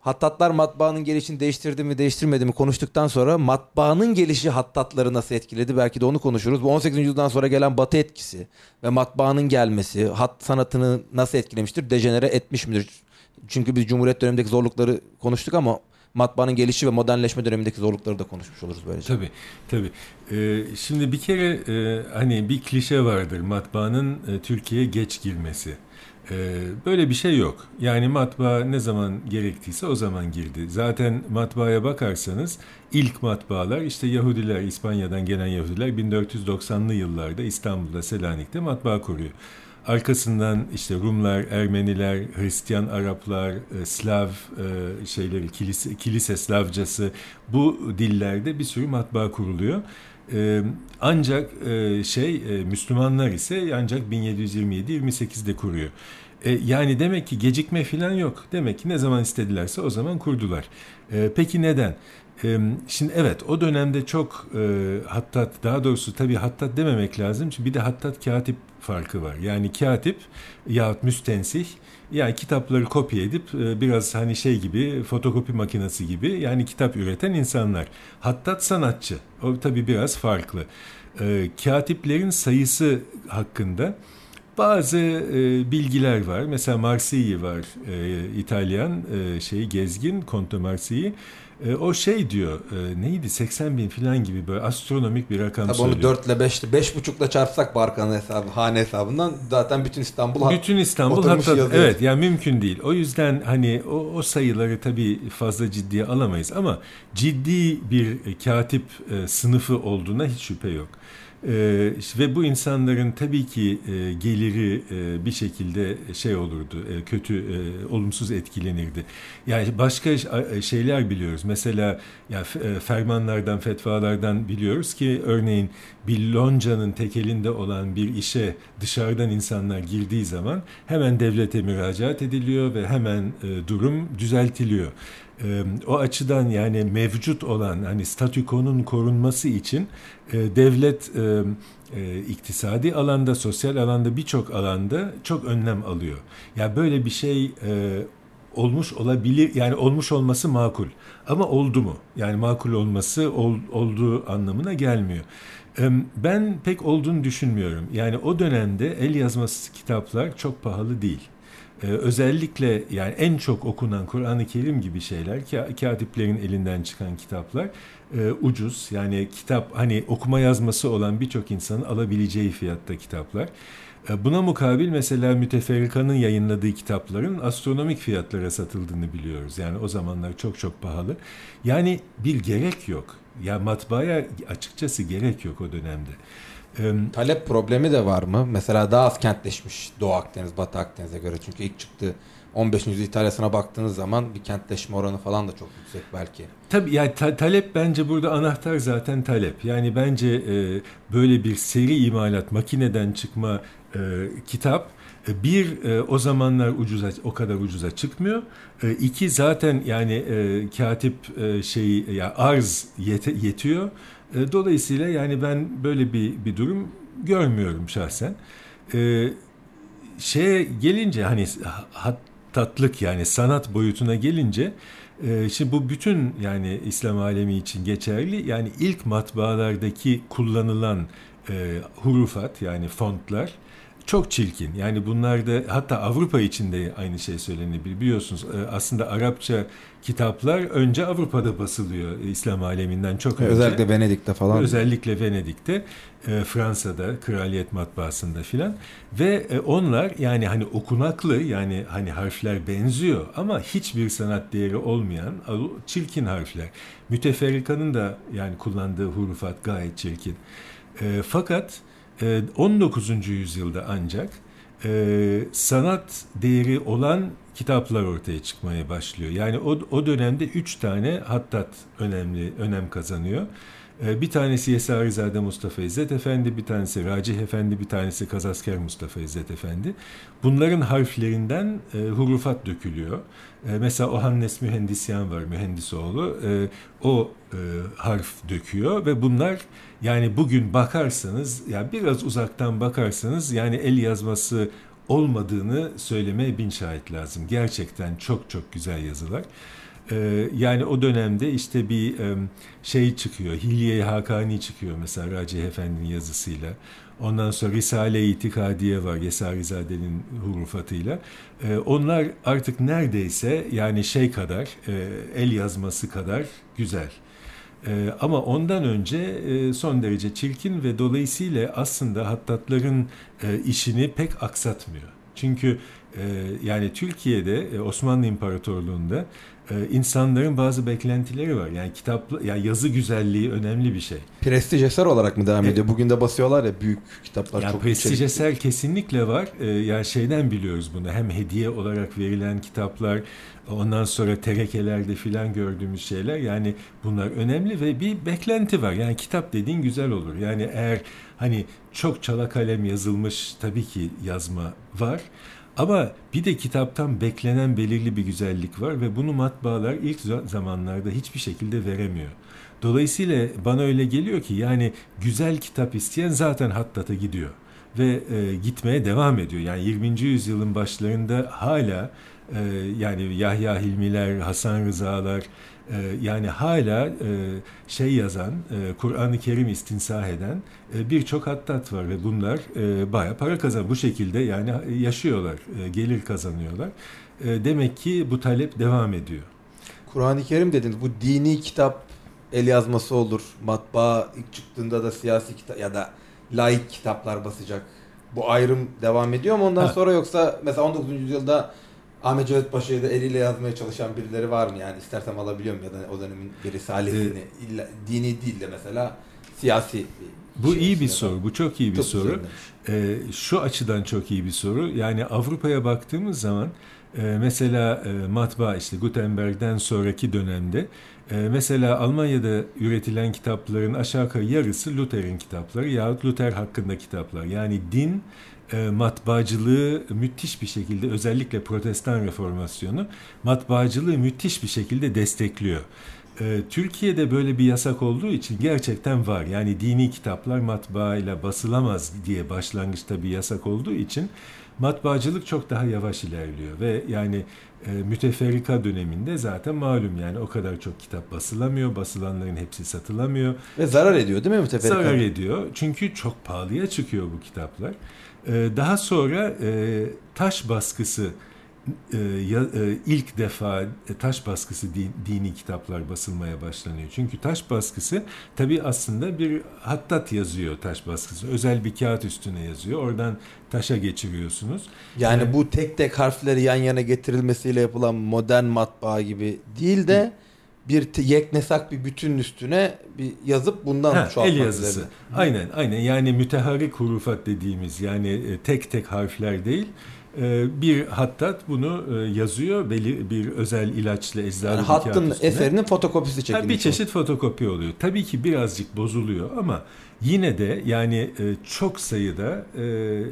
hattatlar matbaanın gelişini değiştirdi mi değiştirmedi mi konuştuktan sonra matbaanın gelişi hattatları nasıl etkiledi? Belki de onu konuşuruz. Bu 18. yüzyıldan sonra gelen batı etkisi ve matbaanın gelmesi hat sanatını nasıl etkilemiştir? Dejenere etmiş midir? Çünkü biz Cumhuriyet dönemindeki zorlukları konuştuk ama matbaanın gelişi ve modernleşme dönemindeki zorlukları da konuşmuş oluruz böylece. Tabii tabii. Ee, şimdi bir kere e, hani bir klişe vardır matbaanın e, Türkiye'ye geç girmesi. Ee, böyle bir şey yok. Yani matbaa ne zaman gerektiyse o zaman girdi. Zaten matbaaya bakarsanız ilk matbaalar işte Yahudiler, İspanya'dan gelen Yahudiler 1490'lı yıllarda İstanbul'da, Selanik'te matbaa kuruyor. Arkasından işte Rumlar, Ermeniler, Hristiyan Araplar, e, Slav e, şeyleri, kilise, kilise Slavcası bu dillerde bir sürü matbaa kuruluyor. E, ancak şey Müslümanlar ise ancak 1727-28'de kuruyor. Yani demek ki gecikme falan yok. Demek ki ne zaman istedilerse o zaman kurdular. Peki neden? Şimdi evet o dönemde çok e, hattat daha doğrusu tabii hattat dememek lazım. Çünkü bir de hattat katip farkı var. Yani katip yahut müstensih yani kitapları kopya edip e, biraz hani şey gibi fotokopi makinesi gibi yani kitap üreten insanlar. Hattat sanatçı. O tabii biraz farklı. E, katiplerin sayısı hakkında bazı e, bilgiler var. Mesela Marsilyi var. E, İtalyan e, şeyi gezgin Conte Marsilyi. E, o şey diyor e, neydi 80 bin falan gibi böyle astronomik bir rakam Tabii söylüyor. onu 4 ile 5 ile 5,5 ile çarpsak Barkan'ın hesabı hane hesabından zaten bütün İstanbul Bütün İstanbul hatta yazıyor. evet yani mümkün değil. O yüzden hani o, o sayıları tabii fazla ciddiye alamayız ama ciddi bir katip e, sınıfı olduğuna hiç şüphe yok. Ee, ve bu insanların tabii ki e, geliri e, bir şekilde şey olurdu, e, kötü, e, olumsuz etkilenirdi. Yani başka e, şeyler biliyoruz. Mesela ya e, fermanlardan, fetvalardan biliyoruz ki örneğin bir loncanın tekelinde olan bir işe dışarıdan insanlar girdiği zaman hemen devlete müracaat ediliyor ve hemen e, durum düzeltiliyor. E, o açıdan yani mevcut olan hani statükonun korunması için e, devlet e, e, iktisadi alanda, sosyal alanda birçok alanda çok önlem alıyor. Ya yani böyle bir şey e, olmuş olabilir yani olmuş olması makul ama oldu mu? Yani makul olması ol, olduğu anlamına gelmiyor. Ben pek olduğunu düşünmüyorum. Yani o dönemde el yazması kitaplar çok pahalı değil. Ee, özellikle yani en çok okunan Kur'an-ı Kerim gibi şeyler katiplerin elinden çıkan kitaplar e, ucuz. Yani kitap hani okuma yazması olan birçok insanın alabileceği fiyatta kitaplar. E, buna mukabil mesela Müteferrika'nın yayınladığı kitapların astronomik fiyatlara satıldığını biliyoruz. Yani o zamanlar çok çok pahalı. Yani bir gerek yok. Ya matbaaya açıkçası gerek yok o dönemde. Talep problemi de var mı? Mesela daha az kentleşmiş Doğu Akdeniz, Batı Akdeniz'e göre. Çünkü ilk çıktı 15. yüzyıl İtalya'sına baktığınız zaman bir kentleşme oranı falan da çok yüksek belki. Tabii yani ta- talep bence burada anahtar zaten talep. Yani bence e, böyle bir seri imalat, makineden çıkma e, kitap e, bir e, o zamanlar ucuza o kadar ucuza çıkmıyor. E, iki zaten yani e, katip e, şeyi ya arz yete, yetiyor. E, dolayısıyla yani ben böyle bir bir durum görmüyorum şahsen. E, şeye gelince hani tatlık yani sanat boyutuna gelince e, şimdi bu bütün yani İslam alemi için geçerli. Yani ilk matbaalardaki kullanılan e, hurufat yani fontlar çok çirkin. Yani bunlar da hatta Avrupa içinde aynı şey söylenebilir. Biliyorsunuz e, aslında Arapça kitaplar önce Avrupa'da basılıyor İslam aleminden çok önce. Özellikle Venedik'te falan. Özellikle Venedik'te, e, Fransa'da, Kraliyet Matbaası'nda filan ve e, onlar yani hani okunaklı yani hani harfler benziyor ama hiçbir sanat değeri olmayan çirkin harfler. Müteferrikanın da yani kullandığı hurufat gayet çirkin. Fakat 19. yüzyılda ancak sanat değeri olan kitaplar ortaya çıkmaya başlıyor. Yani o, o dönemde üç tane hattat önemli önem kazanıyor. Ee, bir tanesi Yesarizade Mustafa İzzet Efendi, bir tanesi Racih Efendi, bir tanesi Kazasker Mustafa İzzet Efendi. Bunların harflerinden e, hurufat dökülüyor. E, mesela Ohannes Mühendisyan var, Mühendisoğlu. E, o harf döküyor ve bunlar yani bugün bakarsanız, yani biraz uzaktan bakarsanız yani el yazması olmadığını söylemeye bin şahit lazım. Gerçekten çok çok güzel yazılar. Ee, yani o dönemde işte bir şey çıkıyor, Hilye-i Hakani çıkıyor mesela Raci Efendi'nin yazısıyla. Ondan sonra Risale-i İtikadiye var Yesarizade'nin hurufatıyla. Ee, onlar artık neredeyse yani şey kadar, e, el yazması kadar güzel. Ee, ama ondan önce e, son derece çirkin ve dolayısıyla aslında hattatların e, işini pek aksatmıyor. Çünkü yani Türkiye'de Osmanlı İmparatorluğu'nda e, insanların bazı beklentileri var. Yani kitap yani yazı güzelliği önemli bir şey. Prestij eser olarak mı devam ediyor? Bugün de basıyorlar ya büyük kitaplar yani çok prestij eser kesinlikle var. E, yani şeyden biliyoruz bunu. Hem hediye olarak verilen kitaplar, ondan sonra terekelerde filan gördüğümüz şeyler yani bunlar önemli ve bir beklenti var. Yani kitap dediğin güzel olur. Yani eğer hani çok çala kalem yazılmış tabii ki yazma var. Ama bir de kitaptan beklenen belirli bir güzellik var ve bunu matbaalar ilk zamanlarda hiçbir şekilde veremiyor. Dolayısıyla bana öyle geliyor ki yani güzel kitap isteyen zaten Hattat'a gidiyor ve e, gitmeye devam ediyor. Yani 20. yüzyılın başlarında hala e, yani Yahya Hilmiler, Hasan Rıza'lar, yani hala e, şey yazan, e, Kur'an-ı Kerim istinsah eden e, birçok hattat var ve bunlar baya para kazan. Bu şekilde yani yaşıyorlar, gelir kazanıyorlar. Demek ki bu talep devam ediyor. Kur'an-ı Kerim dediniz. Bu dini kitap el yazması olur. Matbaa ilk çıktığında da siyasi kitap ya da laik kitaplar basacak. Bu ayrım devam ediyor mu ondan ha. sonra yoksa mesela 19. yüzyılda Ahmet Cevdet Paşa'yı da eliyle yazmaya çalışan birileri var mı? Yani istersem alabiliyorum ya da o dönemin bir risalesini. Ee, illa, dini değil de mesela siyasi bu şey iyi bir soru. Bu çok iyi bir çok soru. Ee, şu açıdan çok iyi bir soru. Yani Avrupa'ya baktığımız zaman e, mesela e, matbaa işte Gutenberg'den sonraki dönemde e, mesela Almanya'da üretilen kitapların aşağı yukarı yarısı Luther'in kitapları yahut Luther hakkında kitaplar. Yani din e, matbaacılığı müthiş bir şekilde özellikle protestan reformasyonu matbaacılığı müthiş bir şekilde destekliyor. E, Türkiye'de böyle bir yasak olduğu için gerçekten var. Yani dini kitaplar matbaayla basılamaz diye başlangıçta bir yasak olduğu için matbaacılık çok daha yavaş ilerliyor ve yani e, müteferrika döneminde zaten malum yani o kadar çok kitap basılamıyor, basılanların hepsi satılamıyor. Ve zarar ediyor değil mi müteferrika? Zarar ediyor çünkü çok pahalıya çıkıyor bu kitaplar. Ee, daha sonra e, taş baskısı e, e, ilk defa taş baskısı dini kitaplar basılmaya başlanıyor. Çünkü taş baskısı tabi aslında bir hattat yazıyor taş baskısı. Özel bir kağıt üstüne yazıyor. Oradan taşa geçiriyorsunuz. Yani bu tek tek harfleri yan yana getirilmesiyle yapılan modern matbaa gibi değil de bir yeknesak bir bütünün üstüne bir yazıp bundan ha, el yazısı. Üzerine. Aynen aynen yani müteharrik hurufat dediğimiz yani e, tek tek harfler değil e, bir hattat bunu e, yazıyor belli bir özel ilaçla eczalı yani hattın eserinin fotokopisi çekilmiş. bir çeşit fotokopi oluyor. Tabii ki birazcık bozuluyor ama yine de yani çok sayıda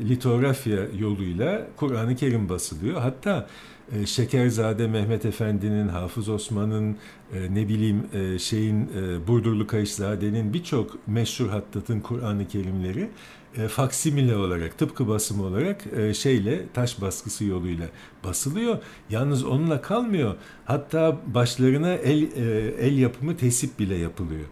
litografya yoluyla Kur'an-ı Kerim basılıyor. Hatta e, Şekerzade Mehmet Efendi'nin, Hafız Osman'ın, e, ne bileyim e, şeyin Burdurlu Kayışzade'nin birçok meşhur hattatın Kur'an-ı Kerimleri faksimile olarak, tıpkı basımı olarak şeyle taş baskısı yoluyla basılıyor. Yalnız onunla kalmıyor. Hatta başlarına el el yapımı tesip bile yapılıyor.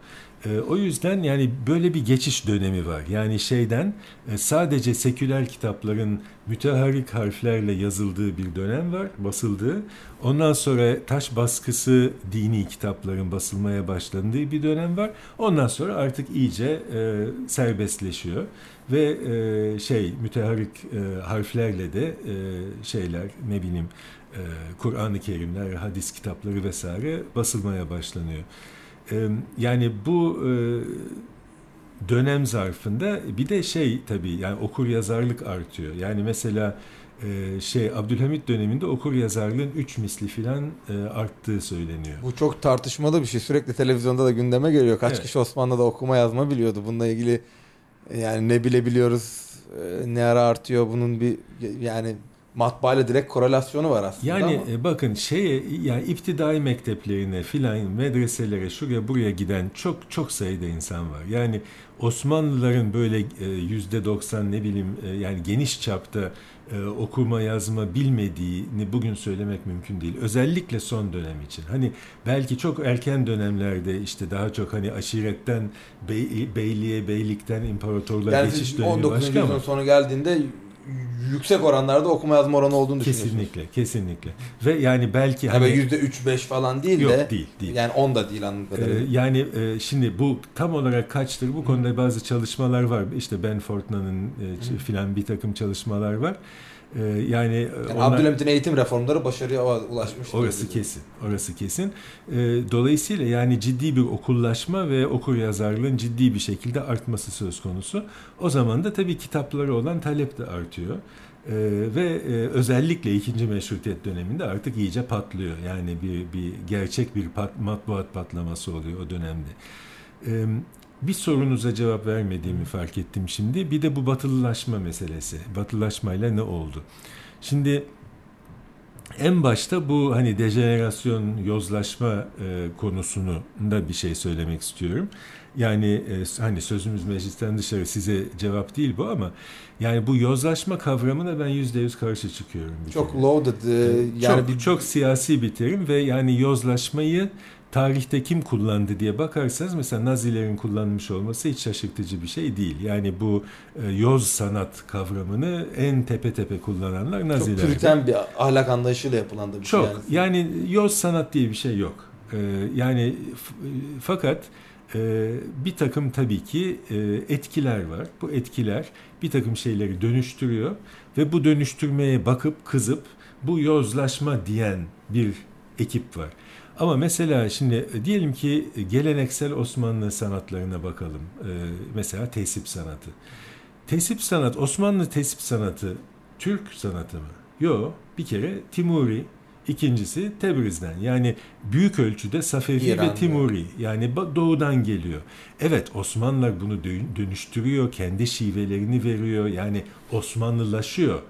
E, o yüzden yani böyle bir geçiş dönemi var. Yani şeyden e, sadece seküler kitapların müteharrik harflerle yazıldığı bir dönem var, basıldığı. Ondan sonra taş baskısı dini kitapların basılmaya başlandığı bir dönem var. Ondan sonra artık iyice e, serbestleşiyor ve e, şey müteharrik e, harflerle de e, şeyler ne bileyim e, Kur'an-ı Kerimler, hadis kitapları vesaire basılmaya başlanıyor. Yani bu e, dönem zarfında bir de şey tabii yani okur yazarlık artıyor. Yani mesela e, şey Abdülhamit döneminde okur yazarlığın 3 misli filan e, arttığı söyleniyor. Bu çok tartışmalı bir şey. Sürekli televizyonda da gündeme geliyor. Kaç Evet. kişi Osmanlı'da okuma yazma biliyordu. Bununla ilgili yani ne bilebiliyoruz, ne ara artıyor bunun bir yani matbaayla direkt korelasyonu var aslında Yani ama. e, bakın şeye yani iptidai mekteplerine filan medreselere şuraya buraya giden çok çok sayıda insan var. Yani Osmanlıların böyle e, yüzde 90 ne bileyim e, yani geniş çapta okuma yazma bilmediğini bugün söylemek mümkün değil. Özellikle son dönem için. Hani belki çok erken dönemlerde işte daha çok hani aşiretten bey, beyliğe, beylikten imparatorluğa yani geçiş dönemi 19. başka yüzyılın sonu geldiğinde yüksek oranlarda okuma yazma oranı olduğunu düşünüyorsunuz. Kesinlikle, kesinlikle. Ve yani belki hani yüzde üç beş falan değil Yok, de değil, değil. yani 10 da değil anladığım Ee, kadarıyla. yani e, şimdi bu tam olarak kaçtır bu konuda bazı çalışmalar var. İşte Ben Fortnan'ın e, filan bir takım çalışmalar var. Ee, yani, e, Yani onlar- Abdülhamit'in eğitim reformları başarıya ulaşmış. orası kesin. Orası kesin. Ee, dolayısıyla yani ciddi bir okullaşma ve okur yazarlığın ciddi bir şekilde artması söz konusu. O zaman da tabii kitapları olan talep de artıyor. Ee, ve e, özellikle ikinci meşrutiyet döneminde artık iyice patlıyor. Yani bir, bir gerçek bir pat, matbuat patlaması oluyor o dönemde. Ee, bir sorunuza cevap vermediğimi fark ettim şimdi. Bir de bu batılılaşma meselesi. Batılılaşmayla ne oldu? Şimdi en başta bu hani dejenerasyon, yozlaşma e, konusunu da bir şey söylemek istiyorum. Yani e, hani sözümüz meclisten dışarı size cevap değil bu ama yani bu yozlaşma kavramına ben yüzde yüz karşı çıkıyorum. bir Çok kere. loaded e, yani çok, bir çok siyasi bir terim ve yani yozlaşmayı tarihte kim kullandı diye bakarsanız mesela Nazilerin kullanmış olması hiç şaşırtıcı bir şey değil. Yani bu e, yoz sanat kavramını en tepe tepe kullananlar çok Naziler. püriten bir ahlak anlayışıyla yapılan da bir Çok. şey yani. Yani yoz sanat diye bir şey yok. Ee, yani f- fakat e, bir takım tabii ki e, etkiler var. Bu etkiler bir takım şeyleri dönüştürüyor ve bu dönüştürmeye bakıp kızıp bu yozlaşma diyen bir ekip var. Ama mesela şimdi diyelim ki geleneksel Osmanlı sanatlarına bakalım. Ee, mesela tesip sanatı. Tesip sanat, Osmanlı tesip sanatı Türk sanatı mı? Yok. Bir kere Timuri, ikincisi Tebriz'den. Yani büyük ölçüde Safevi İran'da. ve Timuri. Yani doğudan geliyor. Evet Osmanlılar bunu dö- dönüştürüyor, kendi şivelerini veriyor. Yani Osmanlılaşıyor.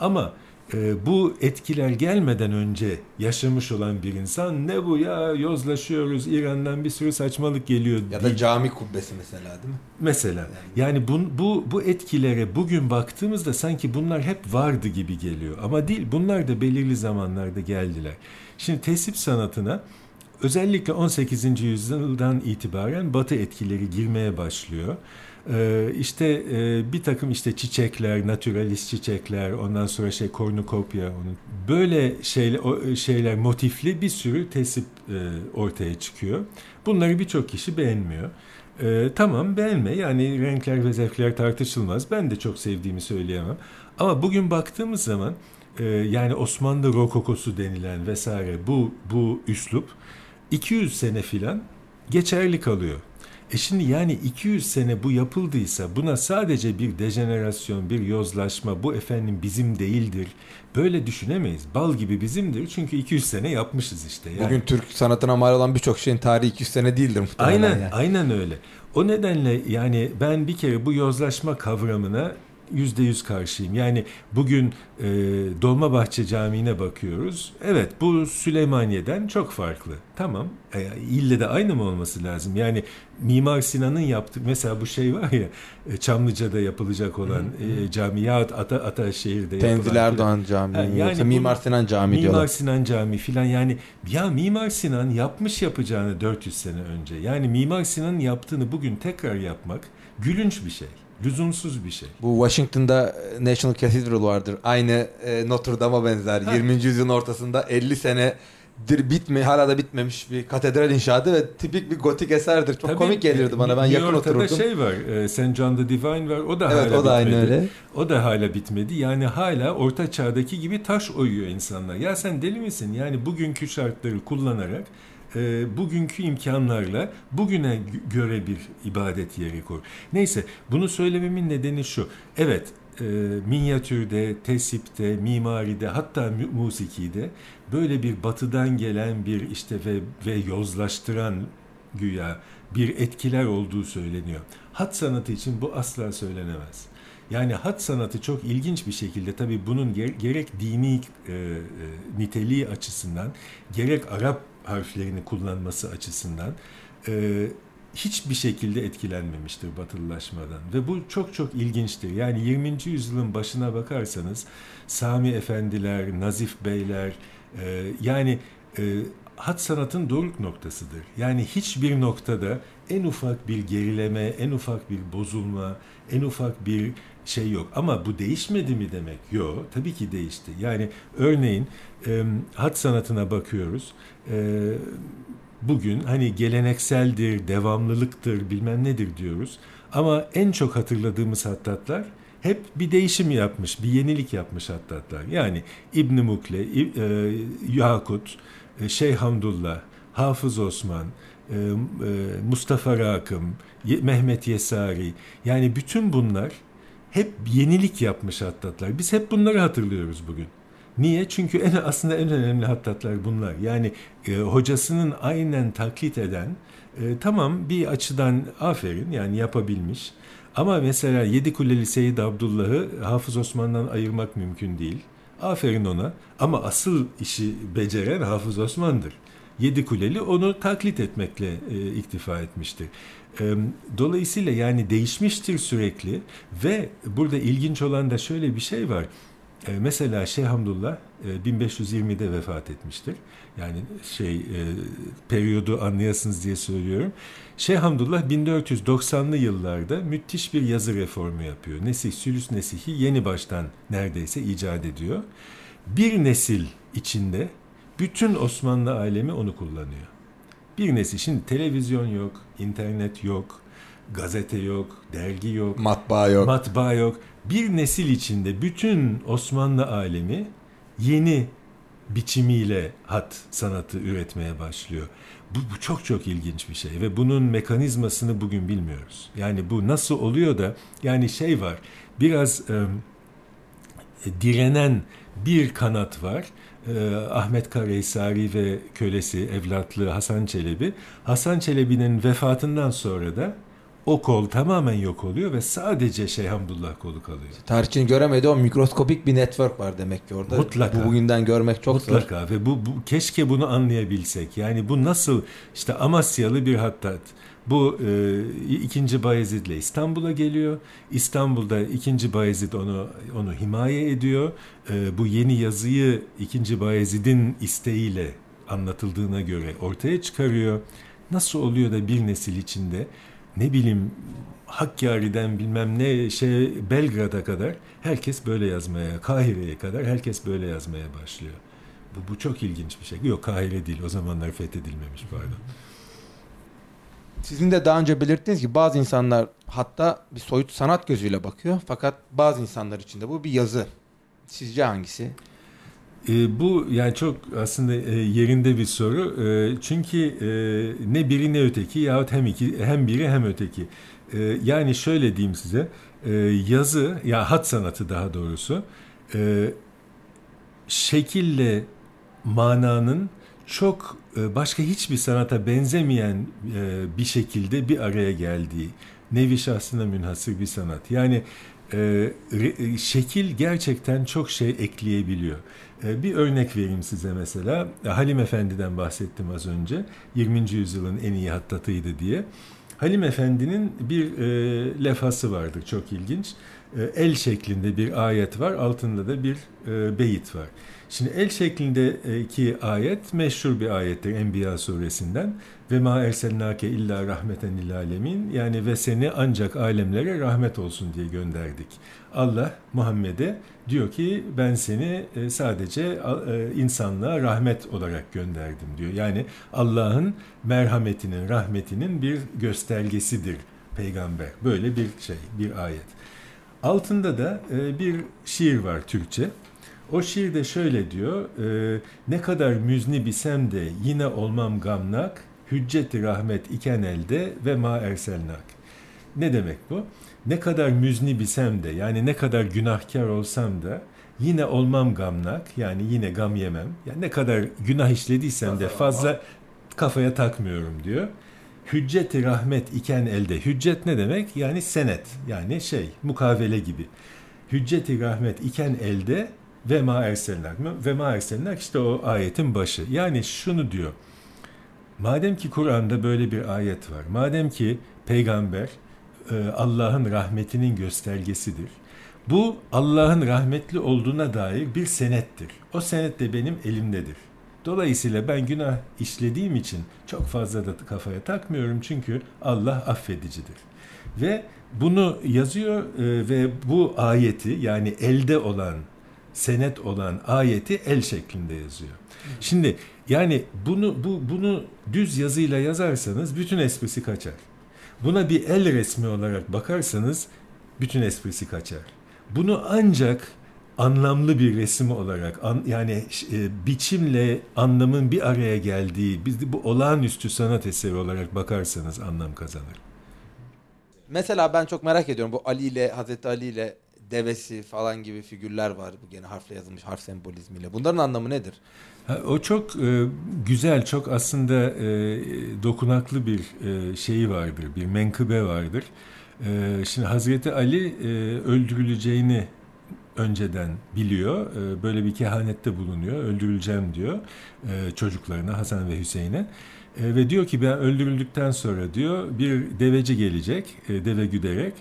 Ama e, bu etkiler gelmeden önce yaşamış olan bir insan ne bu ya yozlaşıyoruz İran'dan bir sürü saçmalık geliyor Ya da cami kubbesi mesela değil mi? Mesela yani bu, bu, bu etkilere bugün baktığımızda sanki bunlar hep vardı gibi geliyor. Ama değil bunlar da belirli zamanlarda geldiler. Şimdi tesip sanatına özellikle 18. yüzyıldan itibaren batı etkileri girmeye başlıyor. Ee, işte e, bir takım işte çiçekler, naturalist çiçekler, ondan sonra şey kornukopya, onun böyle şeyler, o şeyler motifli bir sürü tesip e, ortaya çıkıyor. Bunları birçok kişi beğenmiyor. Ee, tamam beğenme yani renkler ve zevkler tartışılmaz. Ben de çok sevdiğimi söyleyemem. Ama bugün baktığımız zaman e, yani Osmanlı rokokosu denilen vesaire bu bu üslup 200 sene filan geçerli kalıyor. E şimdi yani 200 sene bu yapıldıysa buna sadece bir dejenerasyon, bir yozlaşma, bu efendim bizim değildir. Böyle düşünemeyiz. Bal gibi bizimdir çünkü 200 sene yapmışız işte. Yani. Bugün Türk sanatına mal olan birçok şeyin tarihi 200 sene değildir muhtemelen. Aynen, yani. aynen öyle. O nedenle yani ben bir kere bu yozlaşma kavramına yüzde yüz karşıyım. Yani bugün e, Dolmabahçe Camii'ne bakıyoruz. Evet bu Süleymaniye'den çok farklı. Tamam. E, ille de aynı mı olması lazım? Yani Mimar Sinan'ın yaptığı mesela bu şey var ya e, Çamlıca'da yapılacak olan e, cami yahut Ata, Ataşehir'de Tenzil Erdoğan Camii. Yani yoksa Mimar Sinan Camii Mimar diyorlar. Sinan Camii filan yani ya Mimar Sinan yapmış yapacağını 400 sene önce. Yani Mimar Sinan'ın yaptığını bugün tekrar yapmak gülünç bir şey. Lüzumsuz bir şey. Bu Washington'da e, National Cathedral vardır. Aynı e, Notre Dame'a benzer. Ha. 20. yüzyılın ortasında 50 senedir bitme, hala da bitmemiş bir katedral inşaatı ve tipik bir gotik eserdir. Çok Tabii, komik gelirdi bana. Ben New yakın York'ta otururdum. şey var. E, St. John the Divine var. O da evet hala o da aynı bitmedi. öyle. O da hala bitmedi. Yani hala orta çağdaki gibi taş oyuyor insanlar. Ya sen deli misin? Yani bugünkü şartları kullanarak e, bugünkü imkanlarla bugüne gö- göre bir ibadet yeri kur. Neyse bunu söylememin nedeni şu. Evet e, minyatürde, tesipte, mimaride hatta musikide böyle bir batıdan gelen bir işte ve, ve yozlaştıran güya bir etkiler olduğu söyleniyor. Hat sanatı için bu asla söylenemez. Yani hat sanatı çok ilginç bir şekilde tabii bunun ger- gerek dini e, e, niteliği açısından gerek Arap harflerini kullanması açısından e, hiçbir şekilde etkilenmemiştir batılılaşmadan ve bu çok çok ilginçtir. Yani 20. yüzyılın başına bakarsanız Sami Efendiler, Nazif Beyler e, yani e, hat sanatın doruk noktasıdır. Yani hiçbir noktada en ufak bir gerileme, en ufak bir bozulma, en ufak bir şey yok. Ama bu değişmedi mi demek? Yok. Tabii ki değişti. Yani örneğin e, hat sanatına bakıyoruz. E, bugün hani gelenekseldir, devamlılıktır, bilmem nedir diyoruz. Ama en çok hatırladığımız hattatlar hep bir değişim yapmış, bir yenilik yapmış hattatlar. Yani İbn Mukle, e, Yakut, e, Şeyh Hamdullah, Hafız Osman, e, e, Mustafa Rakım, Mehmet Yesari. Yani bütün bunlar hep yenilik yapmış hattatlar. Biz hep bunları hatırlıyoruz bugün. Niye? Çünkü en aslında en önemli hattatlar bunlar. Yani e, hocasının aynen taklit eden e, tamam bir açıdan aferin yani yapabilmiş. Ama mesela Yedi Kuleli Seyyid Abdullah'ı Hafız Osman'dan ayırmak mümkün değil. Aferin ona. Ama asıl işi beceren Hafız Osman'dır. Yedi Kuleli onu taklit etmekle e, iktifa etmiştir. E, dolayısıyla yani değişmiştir sürekli ve burada ilginç olan da şöyle bir şey var. E, mesela Şeyh Hamdullah e, 1520'de vefat etmiştir. Yani şey e, periyodu anlayasınız diye söylüyorum. Şeyh Hamdullah 1490'lı yıllarda müthiş bir yazı reformu yapıyor. Nesih, Sülüs Nesih'i yeni baştan neredeyse icat ediyor. Bir nesil içinde bütün Osmanlı alemi onu kullanıyor. Bir nesil. Şimdi televizyon yok, internet yok, gazete yok, dergi yok, Matbaa yok. matbaa yok. Bir nesil içinde bütün Osmanlı alemi yeni biçimiyle hat sanatı üretmeye başlıyor. Bu, bu çok çok ilginç bir şey ve bunun mekanizmasını bugün bilmiyoruz. Yani bu nasıl oluyor da yani şey var biraz e, direnen bir kanat var. E, Ahmet Karahisari ve kölesi evlatlığı Hasan Çelebi. Hasan Çelebi'nin vefatından sonra da o kol tamamen yok oluyor ve sadece Şeyh Hamdullah kolu kalıyor. Tarihçinin göremediği o mikroskopik bir network var demek ki orada. Mutlaka. Bu bugünden görmek çok zor. Mutlaka ve bu, bu keşke bunu anlayabilsek. Yani bu nasıl işte Amasyalı bir hattat. Bu e, ikinci Bayezid'le İstanbul'a geliyor. İstanbul'da ikinci Bayezid onu onu himaye ediyor. E, bu yeni yazıyı ikinci Bayezid'in isteğiyle anlatıldığına göre ortaya çıkarıyor. Nasıl oluyor da bir nesil içinde ne bileyim Hakkari'den bilmem ne şey Belgrad'a kadar herkes böyle yazmaya, Kahire'ye kadar herkes böyle yazmaya başlıyor. Bu, bu çok ilginç bir şey. Yok Kahire değil o zamanlar fethedilmemiş pardon. Sizin de daha önce belirttiğiniz gibi bazı insanlar hatta bir soyut sanat gözüyle bakıyor. Fakat bazı insanlar için de bu bir yazı. Sizce hangisi? E, bu yani çok aslında e, yerinde bir soru. E, çünkü e, ne biri ne öteki yahut hem iki hem biri hem öteki. E, yani şöyle diyeyim size. E, yazı ya hat sanatı daha doğrusu e, şekille mananın çok e, başka hiçbir sanata benzemeyen e, bir şekilde bir araya geldiği nevi şahsına münhasır bir sanat. Yani e, re, şekil gerçekten çok şey ekleyebiliyor. E, bir örnek vereyim size mesela. Halim Efendi'den bahsettim az önce. 20. yüzyılın en iyi hattatıydı diye. Halim Efendi'nin bir e, lefası vardır çok ilginç. E, el şeklinde bir ayet var, altında da bir e, beyit var. Şimdi el şeklindeki ayet meşhur bir ayettir Enbiya suresinden. Ve ma erselnake illa rahmeten lil alemin. Yani ve seni ancak alemlere rahmet olsun diye gönderdik. Allah Muhammed'e diyor ki ben seni e, sadece e, insanlığa rahmet olarak gönderdim diyor. Yani Allah'ın merhametinin, rahmetinin bir göstergesidir peygamber. Böyle bir şey, bir ayet. Altında da e, bir şiir var Türkçe. O şiirde şöyle diyor, ne kadar müzni bisem de yine olmam gamnak, hücceti rahmet iken elde ve ma erselnak. Ne demek bu? Ne kadar müzni bisem de yani ne kadar günahkar olsam da yine olmam gamnak yani yine gam yemem. Yani ne kadar günah işlediysem de fazla kafaya takmıyorum diyor. Hücceti rahmet iken elde. Hüccet ne demek? Yani senet yani şey mukavele gibi. Hücceti rahmet iken elde ve ma erselnak. Ve ma erselnak işte o ayetin başı. Yani şunu diyor. Madem ki Kur'an'da böyle bir ayet var, madem ki peygamber e, Allah'ın rahmetinin göstergesidir, bu Allah'ın rahmetli olduğuna dair bir senettir. O senet de benim elimdedir. Dolayısıyla ben günah işlediğim için çok fazla da kafaya takmıyorum çünkü Allah affedicidir. Ve bunu yazıyor e, ve bu ayeti yani elde olan, senet olan ayeti el şeklinde yazıyor. Şimdi yani bunu bu bunu düz yazıyla yazarsanız bütün esprisi kaçar. Buna bir el resmi olarak bakarsanız bütün esprisi kaçar. Bunu ancak anlamlı bir resim olarak an, yani e, biçimle anlamın bir araya geldiği biz bu olağanüstü sanat eseri olarak bakarsanız anlam kazanır. Mesela ben çok merak ediyorum bu Ali ile Hazreti Ali ile devesi falan gibi figürler var. Bu gene harfle yazılmış harf sembolizmiyle. Bunların anlamı nedir? Ha, o çok e, güzel, çok aslında e, dokunaklı bir e, şeyi vardır, bir menkıbe vardır. E, şimdi Hazreti Ali e, öldürüleceğini önceden biliyor. E, böyle bir kehanette bulunuyor. Öldürüleceğim diyor e, çocuklarına Hasan ve Hüseyin'e. E, ve diyor ki ben öldürüldükten sonra diyor bir deveci gelecek, e, deve güderek.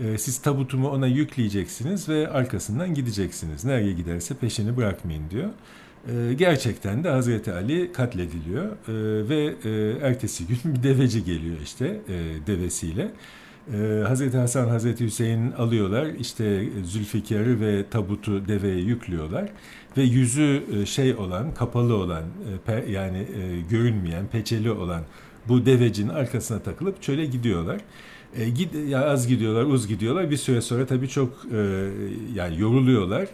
E, siz tabutumu ona yükleyeceksiniz ve arkasından gideceksiniz. Nereye giderse peşini bırakmayın diyor. E, gerçekten de Hazreti Ali katlediliyor e, ve e, ertesi gün bir deveci geliyor işte e, devesiyle. Ee, Hazreti Hasan, Hazreti Hüseyin alıyorlar. işte Zülfikar'ı ve tabutu deveye yüklüyorlar. Ve yüzü e, şey olan, kapalı olan, yani görünmeyen, peçeli olan bu devecin arkasına takılıp çöle gidiyorlar. E, gid, ya az gidiyorlar, uz gidiyorlar. Bir süre sonra tabii çok e, yani yoruluyorlar.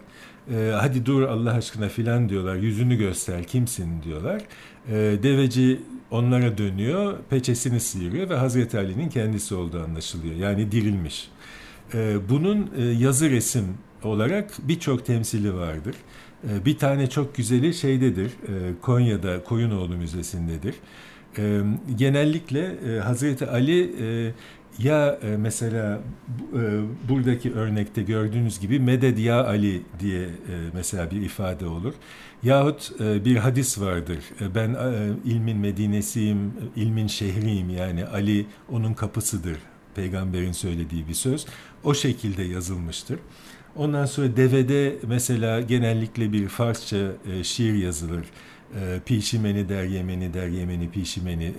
E, hadi dur Allah aşkına filan diyorlar. Yüzünü göster, kimsin diyorlar. E, deveci onlara dönüyor, peçesini sıyırıyor ve Hazreti Ali'nin kendisi olduğu anlaşılıyor. Yani dirilmiş. E, bunun e, yazı resim olarak birçok temsili vardır. E, bir tane çok güzeli şeydedir, e, Konya'da Koyunoğlu Müzesi'ndedir. E, genellikle e, Hazreti Ali e, ya e, mesela e, buradaki örnekte gördüğünüz gibi meded ya Ali diye e, mesela bir ifade olur. Yahut e, bir hadis vardır. E, ben e, ilmin medinesiyim, ilmin şehriyim yani Ali onun kapısıdır. Peygamberin söylediği bir söz. O şekilde yazılmıştır. Ondan sonra devede mesela genellikle bir Farsça e, şiir yazılır e, pişimeni der yemeni pişimeni e,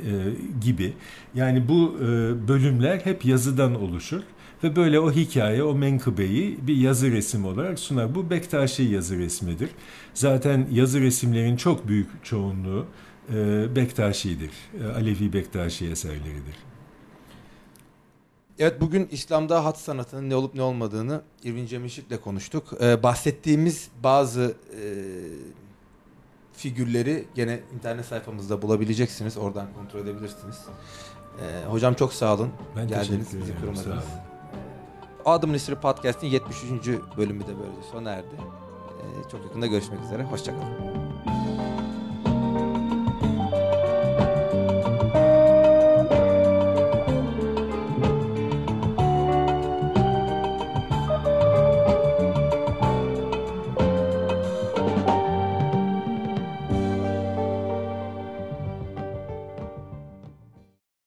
gibi. Yani bu e, bölümler hep yazıdan oluşur ve böyle o hikaye, o menkıbeyi bir yazı resim olarak sunar. Bu Bektaşi yazı resmidir. Zaten yazı resimlerin çok büyük çoğunluğu e, Bektaşi'dir. E, Alevi Bektaşi eserleridir. Evet bugün İslam'da hat sanatının ne olup ne olmadığını İrvin Cemilşik'le konuştuk. Ee, bahsettiğimiz bazı e, figürleri gene internet sayfamızda bulabileceksiniz. Oradan kontrol edebilirsiniz. Ee, hocam çok sağ olun. Ben Geldiniz, bizi kırmadınız. Adımın İsri Podcast'in 73. bölümü de böylece sona erdi. Ee, çok yakında görüşmek üzere. Hoşçakalın.